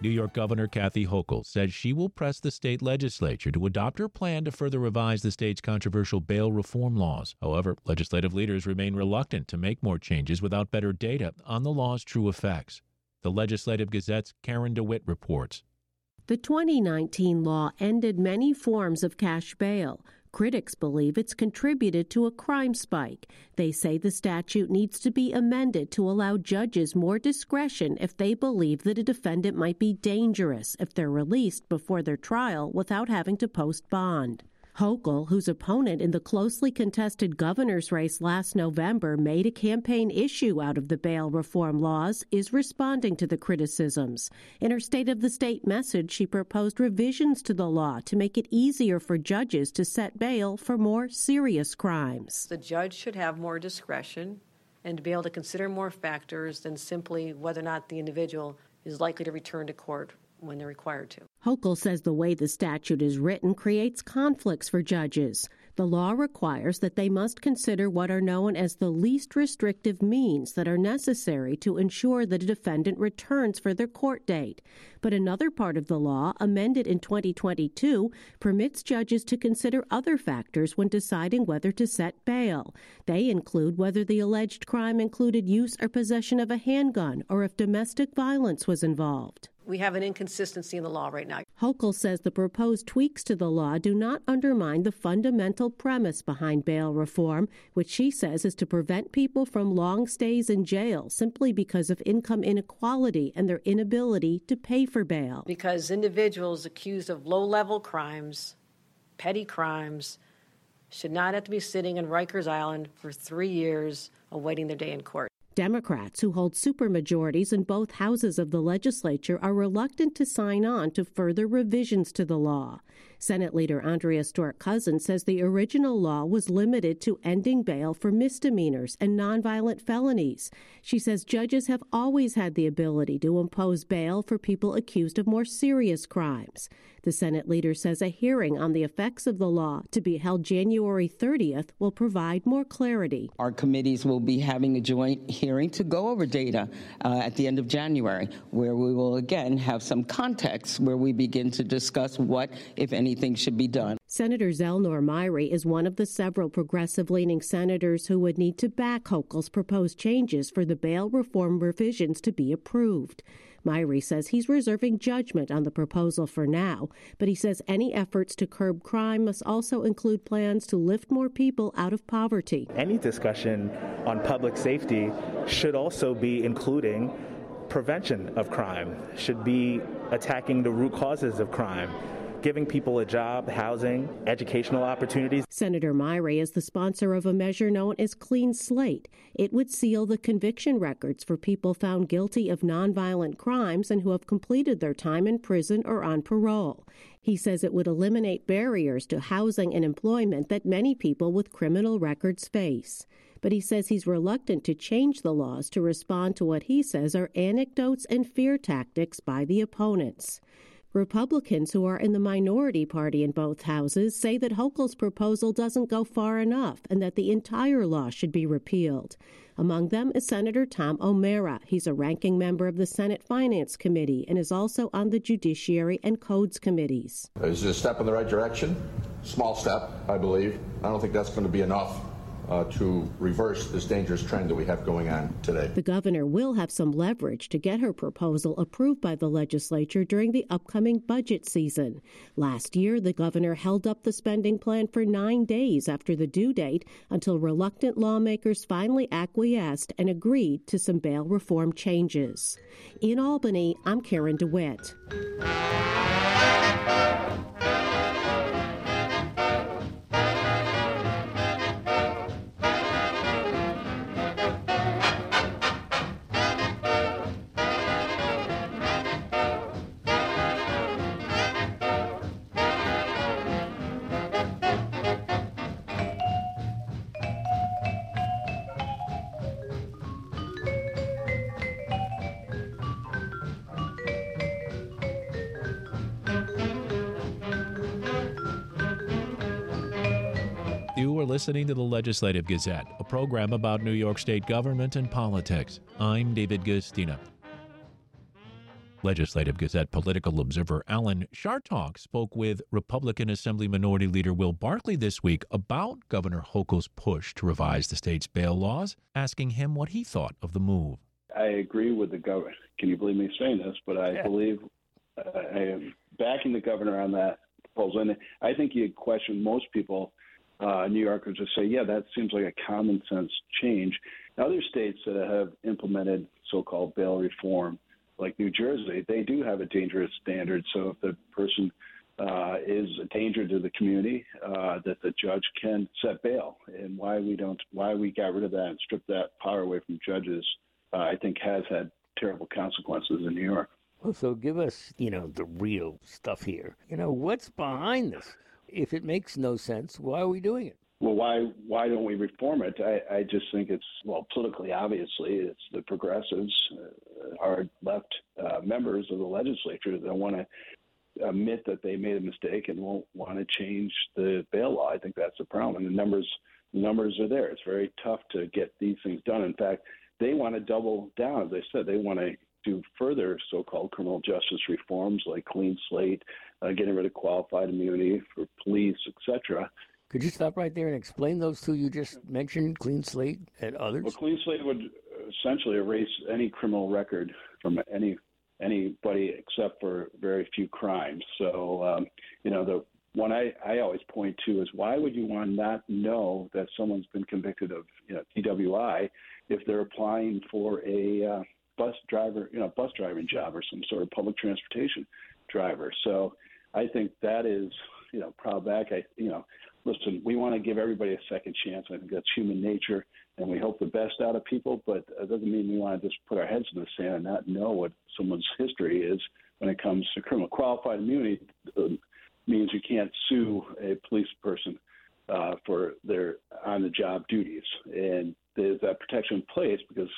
New York Governor Kathy Hochul says she will press the state legislature to adopt her plan to further revise the state's controversial bail reform laws. However, legislative leaders remain reluctant to make more changes without better data on the law's true effects. The Legislative Gazette's Karen DeWitt reports. The 2019 law ended many forms of cash bail. Critics believe it's contributed to a crime spike. They say the statute needs to be amended to allow judges more discretion if they believe that a defendant might be dangerous if they're released before their trial without having to post bond. Hochul, whose opponent in the closely contested governor's race last November made a campaign issue out of the bail reform laws, is responding to the criticisms. In her State of the State message, she proposed revisions to the law to make it easier for judges to set bail for more serious crimes. The judge should have more discretion and to be able to consider more factors than simply whether or not the individual is likely to return to court when they're required to. Hochul says the way the statute is written creates conflicts for judges. The law requires that they must consider what are known as the least restrictive means that are necessary to ensure that a defendant returns for their court date. But another part of the law, amended in 2022, permits judges to consider other factors when deciding whether to set bail. They include whether the alleged crime included use or possession of a handgun or if domestic violence was involved we have an inconsistency in the law right now. Hochul says the proposed tweaks to the law do not undermine the fundamental premise behind bail reform, which she says is to prevent people from long stays in jail simply because of income inequality and their inability to pay for bail. Because individuals accused of low level crimes, petty crimes, should not have to be sitting in Rikers Island for three years awaiting their day in court. Democrats, who hold supermajorities in both houses of the legislature, are reluctant to sign on to further revisions to the law. Senate Leader Andrea Stewart Cousins says the original law was limited to ending bail for misdemeanors and nonviolent felonies. She says judges have always had the ability to impose bail for people accused of more serious crimes. The Senate leader says a hearing on the effects of the law to be held January 30th will provide more clarity. Our committees will be having a joint hearing to go over data uh, at the end of January, where we will again have some context where we begin to discuss what, if anything, should be done. Senator Zellnor Myrie is one of the several progressive leaning senators who would need to back Hochul's proposed changes for the bail reform revisions to be approved. Myrie says he's reserving judgment on the proposal for now, but he says any efforts to curb crime must also include plans to lift more people out of poverty. Any discussion on public safety should also be including prevention of crime, should be attacking the root causes of crime giving people a job, housing, educational opportunities. Senator Myrie is the sponsor of a measure known as Clean Slate. It would seal the conviction records for people found guilty of nonviolent crimes and who have completed their time in prison or on parole. He says it would eliminate barriers to housing and employment that many people with criminal records face but he says he's reluctant to change the laws to respond to what he says are anecdotes and fear tactics by the opponents. Republicans who are in the minority party in both houses say that Hochul's proposal doesn't go far enough and that the entire law should be repealed. Among them is Senator Tom O'Mara. He's a ranking member of the Senate Finance Committee and is also on the Judiciary and Codes Committees. Is it a step in the right direction? Small step, I believe. I don't think that's going to be enough uh, to reverse this dangerous trend that we have going on today. The governor will have some leverage to get her proposal approved by the legislature during the upcoming budget season. Last year, the governor held up the spending plan for nine days after the due date until reluctant lawmakers finally acquiesced and agreed to some bail reform changes. In Albany, I'm Karen DeWitt. You are listening to the Legislative Gazette, a program about New York State government and politics. I'm David Guistina. Legislative Gazette political observer Alan Chartock spoke with Republican Assembly Minority Leader Will Barclay this week about Governor Hochul's push to revise the state's bail laws, asking him what he thought of the move. I agree with the governor. Can you believe me saying this? But I yeah. believe uh, I am backing the governor on that proposal. And I think you'd question most people, uh, New Yorkers, to say, yeah, that seems like a common sense change. Other states that have implemented so called bail reform like New Jersey, they do have a dangerous standard. So if the person uh, is a danger to the community, uh, that the judge can set bail. And why we don't, why we got rid of that and stripped that power away from judges, uh, I think has had terrible consequences in New York. Well, so give us, you know, the real stuff here. You know, what's behind this? If it makes no sense, why are we doing it? Well, why why don't we reform it? I, I just think it's well politically obviously it's the progressives, uh, left uh, members of the legislature that want to admit that they made a mistake and won't want to change the bail law. I think that's the problem. And the numbers numbers are there. It's very tough to get these things done. In fact, they want to double down. As I said, they want to further so-called criminal justice reforms like clean slate, uh, getting rid of qualified immunity for police, etc. Could you stop right there and explain those two you just mentioned, clean slate and others? Well, clean slate would essentially erase any criminal record from any anybody except for very few crimes. So, um, you know, the one I, I always point to is why would you want not know that someone's been convicted of you know, DWI if they're applying for a uh, bus driver, you know, bus driving job or some sort of public transportation driver? So, I think that is, you know, proud back. I, you know, listen, we want to give everybody a second chance. I think that's human nature, and we hope the best out of people. But it doesn't mean we want to just put our heads in the sand and not know what someone's history is when it comes to criminal. Qualified immunity uh, means you can't sue a police person uh, for their on-the-job duties, and there's that protection in place because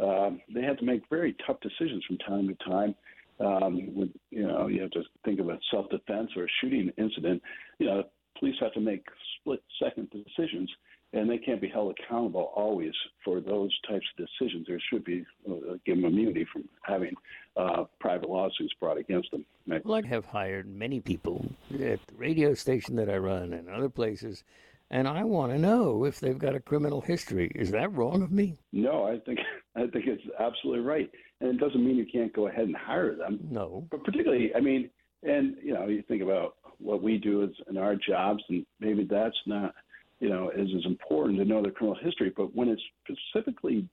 um, they have to make very tough decisions from time to time. Um, when, you know, you have to think of a self-defense or a shooting incident. You know, police have to make split second decisions and they can't be held accountable always for those types of decisions. There should be uh, give immunity from having uh, private lawsuits brought against them. Well, I have hired many people at the radio station that I run and other places, and I want to know if they've got a criminal history. Is that wrong of me? No, I think I think it's absolutely right, and it doesn't mean you can't go ahead and hire them. No, but particularly, I mean, and you know, you think about what we do is in our jobs, and maybe that's not, you know, is as important to know their criminal history. But when it's specifically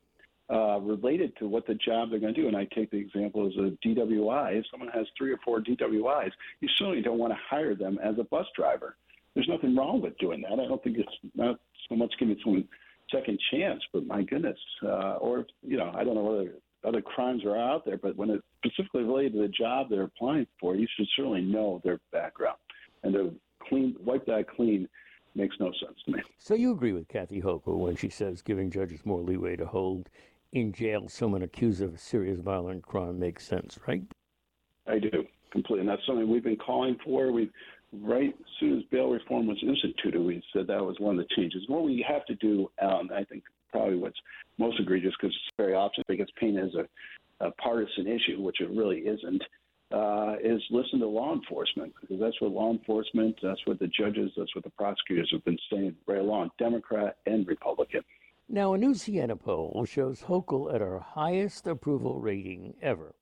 uh, related to what the job they're going to do, and I take the example as a DWI, if someone has three or four DWIs, you certainly don't want to hire them as a bus driver. There's nothing wrong with doing that. I don't think it's not so much giving someone second chance, but my goodness, uh, or you know, I don't know whether other crimes are out there, but when it's specifically related to the job they're applying for, you should certainly know their background and to clean wipe that clean makes no sense to me. So you agree with Kathy Hochul when she says giving judges more leeway to hold in jail someone accused of a serious violent crime makes sense, right? I do completely, and that's something we've been calling for. We right as soon as bail reform was instituted, we said that was one of the changes. What we have to do, Alan, I think probably what's most egregious because it's very often it gets painted as a, a partisan issue, which it really isn't uh, is listen to law enforcement because that's what law enforcement, that's what the judges, that's what the prosecutors have been saying right along, Democrat and Republican. Now, a new Siena poll shows Hochul at her highest approval rating ever.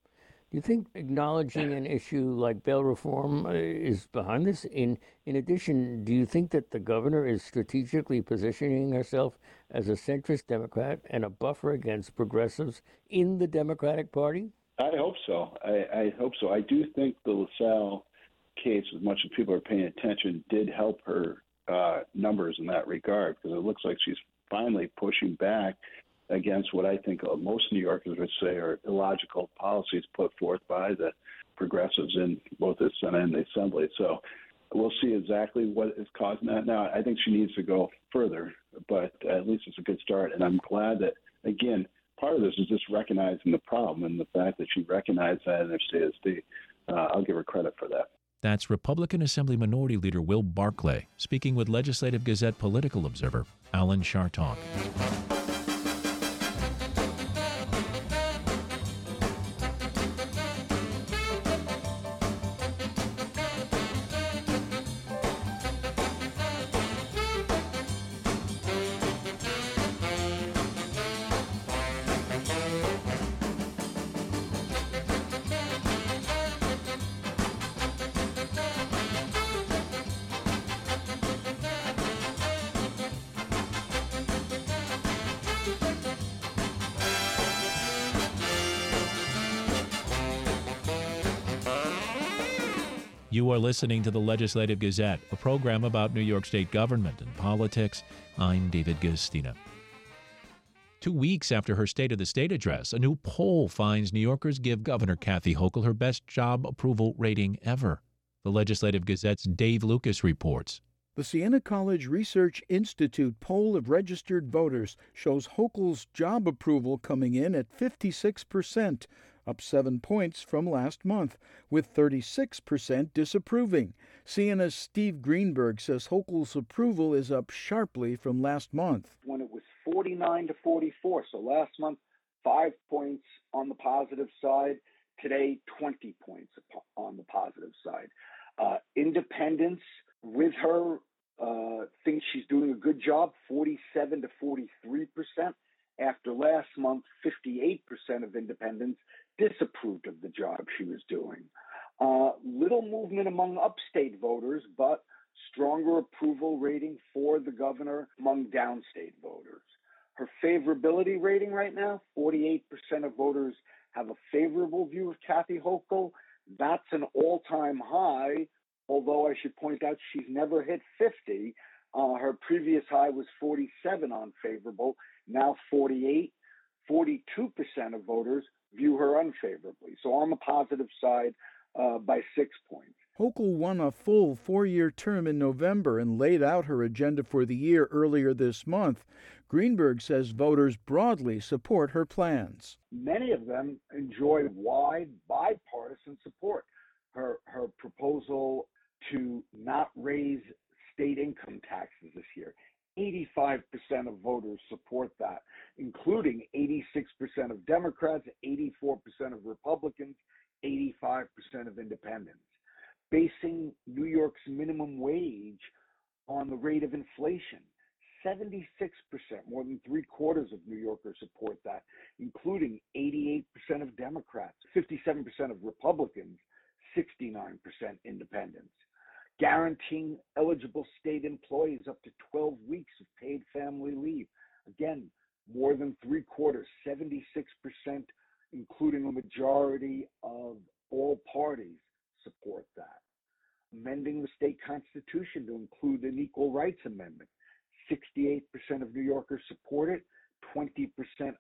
Do you think acknowledging an issue like bail reform uh, is behind this? In in addition, do you think that the governor is strategically positioning herself as a centrist Democrat and a buffer against progressives in the Democratic Party? I hope so. I, I hope so. I do think the LaSalle case, as much as people are paying attention, did help her uh, numbers in that regard because it looks like she's finally pushing back against what I think most New Yorkers would say are illogical policies put forth by the progressives in both the Senate and the Assembly. So we'll see exactly what is causing that. Now, I think she needs to go further, but at least it's a good start. And I'm glad that, again, part of this is just recognizing the problem and the fact that she recognized that in her state of state. Uh, I'll give her credit for that. That's Republican Assembly Minority Leader Will Barclay speaking with Legislative Gazette political observer Alan Chartock. You are listening to the Legislative Gazette, a program about New York State government and politics. I'm David Guistina. Two weeks after her State of the State address, a new poll finds New Yorkers give Governor Kathy Hochul her best job approval rating ever. The Legislative Gazette's Dave Lucas reports. The Siena College Research Institute poll of registered voters shows Hochul's job approval coming in at 56 percent up seven points from last month, with 36% disapproving. Siena's Steve Greenberg says Hochul's approval is up sharply from last month. When it was 49 to 44, so last month, five points on the positive side. Today, 20 points on the positive side. Uh, independents with her uh, think she's doing a good job, 47 to 43 percent. After last month, 58% of independents disapproved of the job she was doing. Uh, little movement among upstate voters, but stronger approval rating for the governor among downstate voters. Her favorability rating right now 48% of voters have a favorable view of Kathy Hochul. That's an all time high, although I should point out she's never hit 50. Uh, her previous high was 47 on favorable, now 48. 42% of voters view her unfavorably. So on the positive side, uh, by six points. Hochul won a full four year term in November and laid out her agenda for the year earlier this month. Greenberg says voters broadly support her plans. Many of them enjoy wide bipartisan support. Her, her proposal to not raise state income taxes this year. 85% of voters support that, including 86% of Democrats, 84% of Republicans, 85% of independents. Basing New York's minimum wage on the rate of inflation. 76%, more than three quarters of New Yorkers support that, including 88% of Democrats, 57% of Republicans, 69% independents guaranteeing eligible state employees up to 12 weeks of paid family leave. Again, more than three quarters, 76%, including a majority of all parties, support that. Amending the state constitution to include an equal rights amendment. 68% of New Yorkers support it, 20%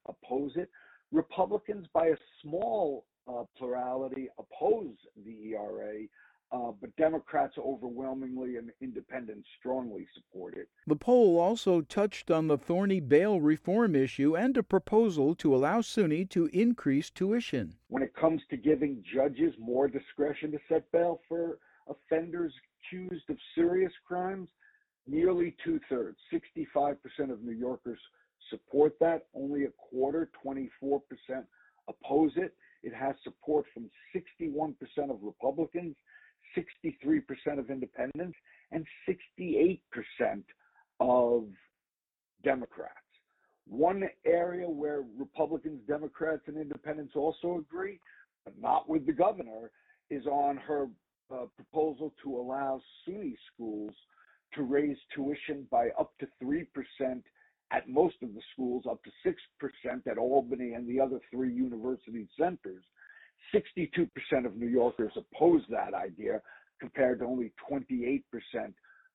oppose it. Republicans, by a small uh, plurality, oppose the ERA, uh, but Democrats overwhelmingly and independents strongly support it. The poll also touched on the thorny bail reform issue and a proposal to allow SUNY to increase tuition. When it comes to giving judges more discretion to set bail for offenders accused of serious crimes, nearly two thirds, 65% of New Yorkers support that. Only a quarter, 24%, oppose it. It has support from 61% of Republicans 63% of independents and 68% of Democrats. One area where Republicans, Democrats, and independents also agree, but not with the governor, is on her uh, proposal to allow SUNY schools to raise tuition by up to 3% at most of the schools, up to 6% at Albany and the other three university centers, 62% of New Yorkers oppose that idea, compared to only 28%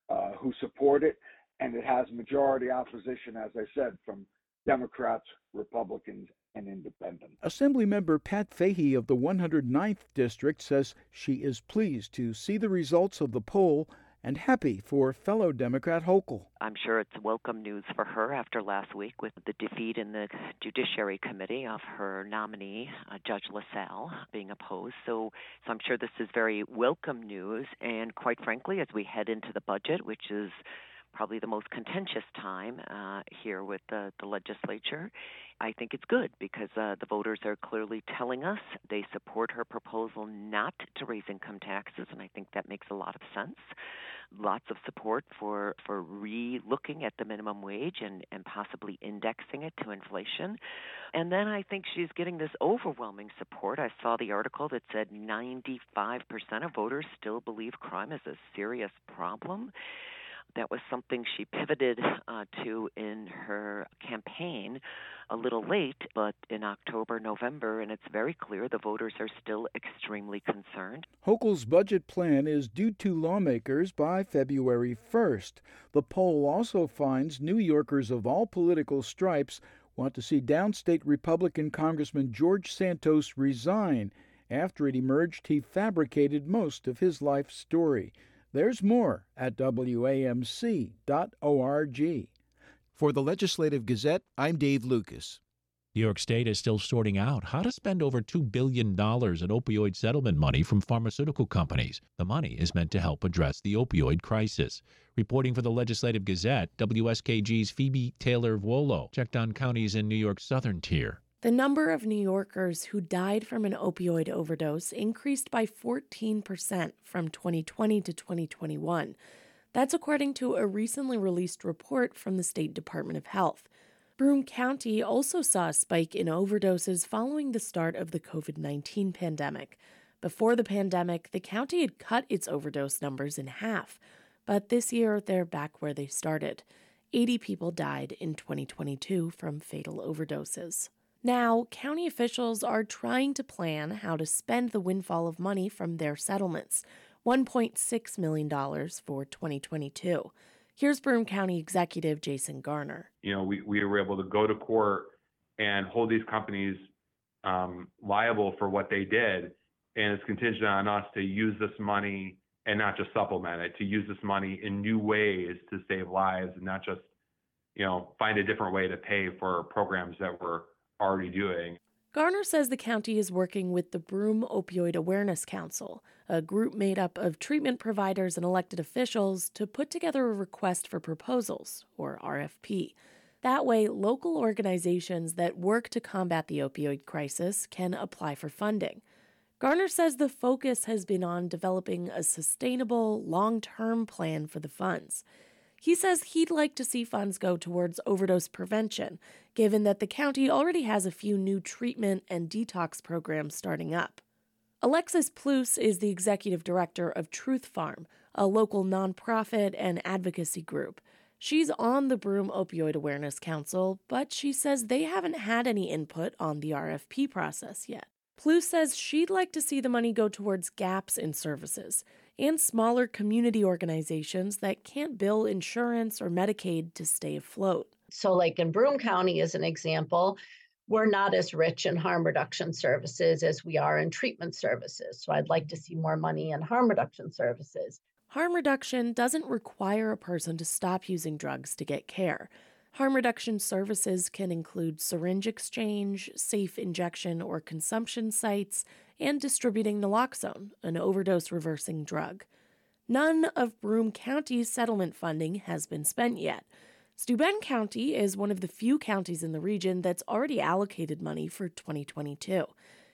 uh, who support it. And it has majority opposition, as I said, from Democrats, Republicans, and independents. Assemblymember Pat Fahy of the 109th District says she is pleased to see the results of the poll and happy for fellow Democrat Hochul. I'm sure it's welcome news for her after last week with the defeat in the Judiciary Committee of her nominee, uh, Judge LaSalle, being opposed. So, so I'm sure this is very welcome news. And quite frankly, as we head into the budget, which is probably the most contentious time uh, here with the, the legislature. I think it's good because uh, the voters are clearly telling us they support her proposal not to raise income taxes, and I think that makes a lot of sense. Lots of support for for re-looking at the minimum wage and and possibly indexing it to inflation. And then I think she's getting this overwhelming support. I saw the article that said 95% of voters still believe crime is a serious problem that was something she pivoted uh, to in her campaign a little late, but in October, November, and it's very clear the voters are still extremely concerned. Hochul's budget plan is due to lawmakers by February 1st. The poll also finds New Yorkers of all political stripes want to see downstate Republican Congressman George Santos resign. After it emerged, he fabricated most of his life story. There's more at WAMC.org. For the Legislative Gazette, I'm Dave Lucas. New York State is still sorting out how to spend over $2 billion in opioid settlement money from pharmaceutical companies. The money is meant to help address the opioid crisis. Reporting for the Legislative Gazette, WSKG's Phoebe Taylor Wuolo checked on counties in New York's southern tier. The number of New Yorkers who died from an opioid overdose increased by 14% from 2020 to 2021. That's according to a recently released report from the State Department of Health. Broome County also saw a spike in overdoses following the start of the COVID 19 pandemic. Before the pandemic, the county had cut its overdose numbers in half, but this year they're back where they started. 80 people died in 2022 from fatal overdoses. Now, county officials are trying to plan how to spend the windfall of money from their settlements $1.6 million for 2022. Here's Broome County Executive Jason Garnar. You know, we, we were able to go to court and hold these companies um, liable for what they did. And it's contingent on us to use this money and not just supplement it, to use this money in new ways to save lives and not just, you know, find a different way to pay for programs that were already doing. Garnar says the county is working with the Broome Opioid Awareness Council, a group made up of treatment providers and elected officials, to put together a request for proposals, or RFP. That way, local organizations that work to combat the opioid crisis can apply for funding. Garnar says the focus has been on developing a sustainable, long term plan for the funds. He says he'd like to see funds go towards overdose prevention, given that the county already has a few new treatment and detox programs starting up. Alexis Pleus is the executive director of Truth Pharm, a local nonprofit and advocacy group. She's on the Broome Opioid Awareness Council, but she says they haven't had any input on the RFP process yet. Pleus says she'd like to see the money go towards gaps in services and smaller community organizations that can't bill insurance or Medicaid to stay afloat. So, like in Broome County, as an example, we're not as rich in harm reduction services as we are in treatment services. So, I'd like to see more money in harm reduction services. Harm reduction doesn't require a person to stop using drugs to get care. Harm reduction services can include syringe exchange, safe injection or consumption sites, and distributing naloxone, an overdose reversing drug. None of Broome County's settlement funding has been spent yet. Steuben County is one of the few counties in the region that's already allocated money for 2022.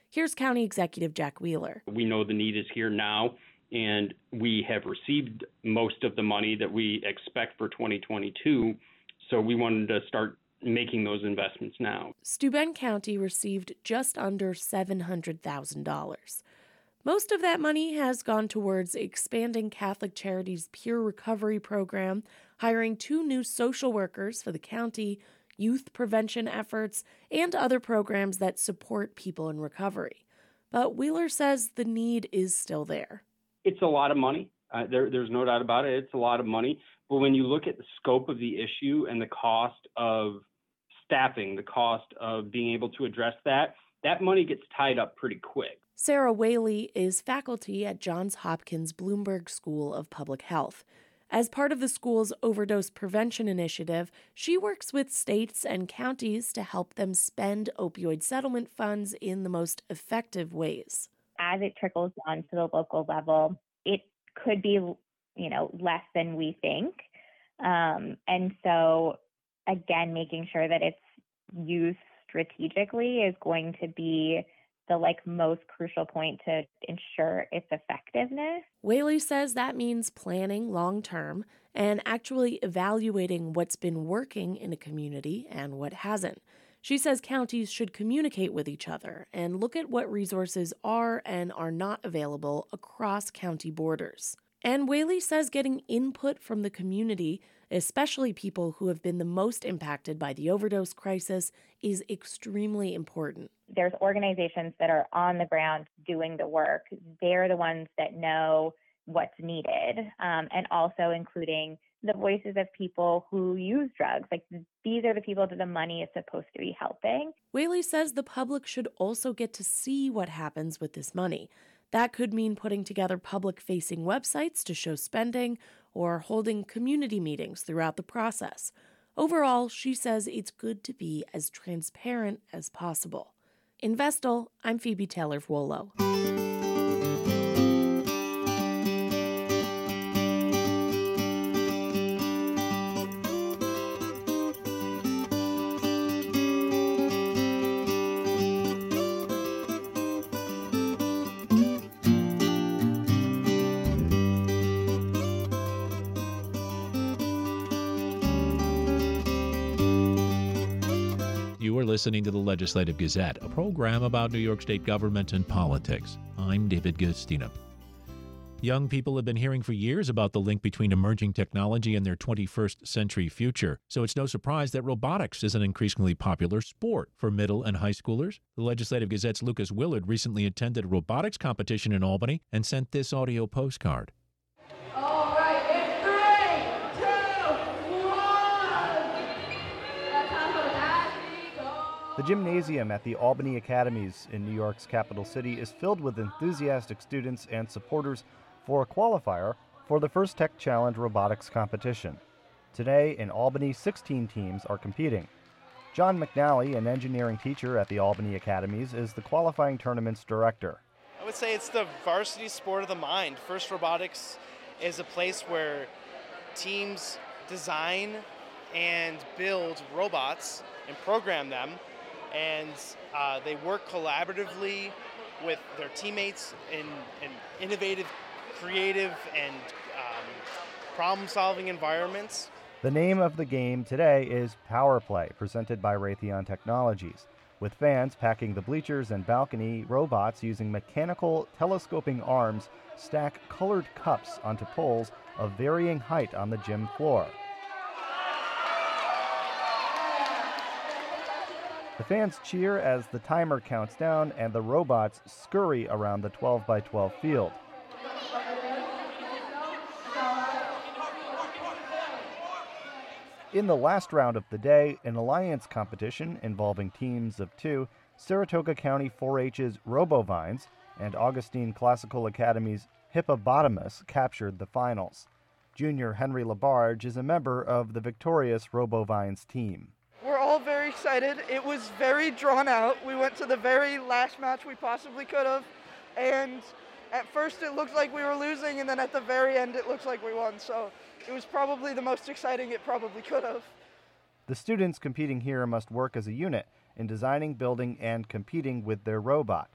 Here's County Executive Jack Wheeler. We know the need is here now, and we have received most of the money that we expect for 2022. So we wanted to start making those investments now. Steuben County received just under $700,000. Most of that money has gone towards expanding Catholic Charities' peer recovery program, hiring two new social workers for the county, youth prevention efforts, and other programs that support people in recovery. But Wheeler says the need is still there. It's a lot of money. Uh, there, there's no doubt about it. It's a lot of money. But when you look at the scope of the issue and the cost of staffing, the cost of being able to address that, that money gets tied up pretty quick. Sarah Whaley is faculty at Johns Hopkins Bloomberg School of Public Health. As part of the school's overdose prevention initiative, she works with states and counties to help them spend opioid settlement funds in the most effective ways. As it trickles down to the local level, it could be, you know, less than we think. Um, and so, again, making sure that it's used strategically is going to be the like most crucial point to ensure its effectiveness. Whaley says that means planning long term and actually evaluating what's been working in a community and what hasn't. She says counties should communicate with each other and look at what resources are and are not available across county borders. And Whaley says getting input from the community especially people who have been the most impacted by the overdose crisis, is extremely important. There's organizations that are on the ground doing the work. They're the ones that know what's needed, um, and also including the voices of people who use drugs. Like these are the people that the money is supposed to be helping. Whaley says the public should also get to see what happens with this money. That could mean putting together public facing websites to show spending or holding community meetings throughout the process. Overall, she says it's good to be as transparent as possible. In Vestal, I'm Phoebe Taylor Wuolo. Listening to the Legislative Gazette, a program about New York State government and politics. I'm David Guistina. Young people have been hearing for years about the link between emerging technology and their 21st century future, so it's no surprise that robotics is an increasingly popular sport for middle and high schoolers. The Legislative Gazette's Lucas Willard recently attended a robotics competition in Albany and sent this audio postcard. The gymnasium at the Albany Academies in New York's capital city is filled with enthusiastic students and supporters for a qualifier for the First Tech Challenge robotics competition. Today in Albany, 16 teams are competing. John McNally, an engineering teacher at the Albany Academies, is the qualifying tournament's director. I would say it's the varsity sport of the mind. First Robotics is a place where teams design and build robots and program them and uh, they work collaboratively with their teammates in, in innovative, creative, and um, problem solving environments. The name of the game today is Power Play, presented by Raytheon Technologies. With fans packing the bleachers and balcony, robots using mechanical telescoping arms stack colored cups onto poles of varying height on the gym floor. The fans cheer as the timer counts down and the robots scurry around the 12 by 12 field. In the last round of the day, an alliance competition involving teams of two, Saratoga County 4 H's Robovines and Augustine Classical Academy's Hippopotamus captured the finals. Junior Henry Labarge is a member of the victorious Robovines team all very excited. It was very drawn out. We went to the very last match we possibly could have, and at first it looked like we were losing, and then at the very end it looks like we won. So it was probably the most exciting it probably could have. The students competing here must work as a unit in designing, building, and competing with their robot.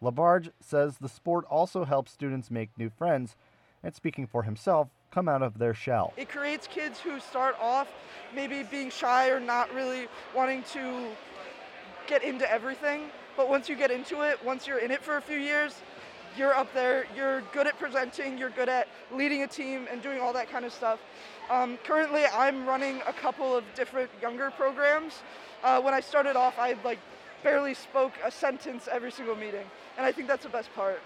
Labarge says the sport also helps students make new friends, and speaking for himself, come out of their shell. It creates kids who start off maybe being shy or not really wanting to get into everything. But once you get into it, once you're in it for a few years, you're up there, you're good at presenting, you're good at leading a team and doing all that kind of stuff. Um, currently, I'm running a couple of different younger programs. Uh, when I started off, I like barely spoke a sentence every single meeting, and I think that's the best part.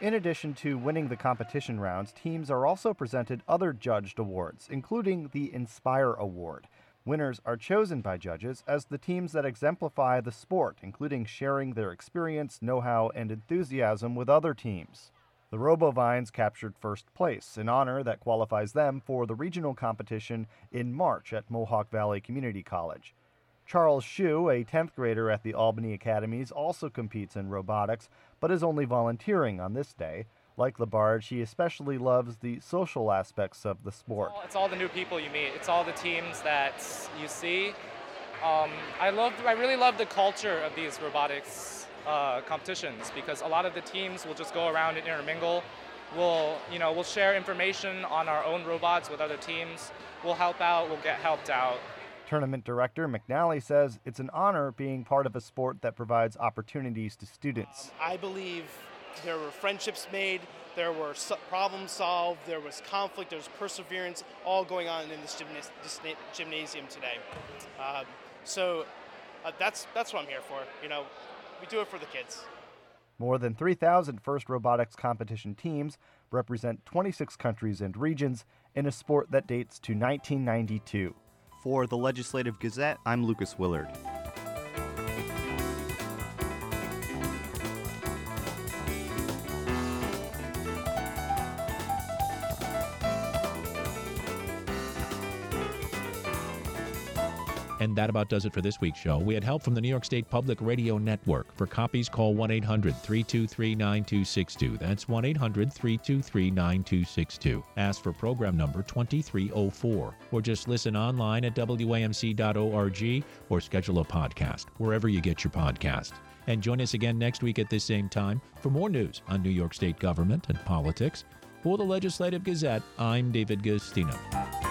In addition to winning the competition rounds, teams are also presented other judged awards, including the Inspire Award. Winners are chosen by judges as the teams that exemplify the sport, including sharing their experience, know how, and enthusiasm with other teams. The Robovines captured first place, an honor that qualifies them for the regional competition in March at Mohawk Valley Community College. Charles Shu, a 10th grader at the Albany Academies, also competes in robotics, but is only volunteering on this day. Like Labarge, he especially loves the social aspects of the sport. It's all, it's all the new people you meet. It's all the teams that you see. Um, I love. I really love the culture of these robotics uh, competitions because a lot of the teams will just go around and intermingle. We'll, you know, we'll share information on our own robots with other teams. We'll help out. We'll get helped out. Tournament director McNally says it's an honor being part of a sport that provides opportunities to students. Um, I believe there were friendships made, there were problems solved, there was conflict, there was perseverance, all going on in this, gymnas- this gymnasium today. Um, so uh, that's that's what I'm here for. You know, we do it for the kids. More than 3,000 FIRST robotics competition teams represent 26 countries and regions in a sport that dates to 1992. For the Legislative Gazette, I'm Lucas Willard. And that about does it for this week's show. We had help from the New York State Public Radio Network. For copies, call 1 800 323 9262. That's 1 800 323 9262. Ask for program number 2304. Or just listen online at WAMC.org or schedule a podcast wherever you get your podcast. And join us again next week at this same time for more news on New York State government and politics. For the Legislative Gazette, I'm David Guistina.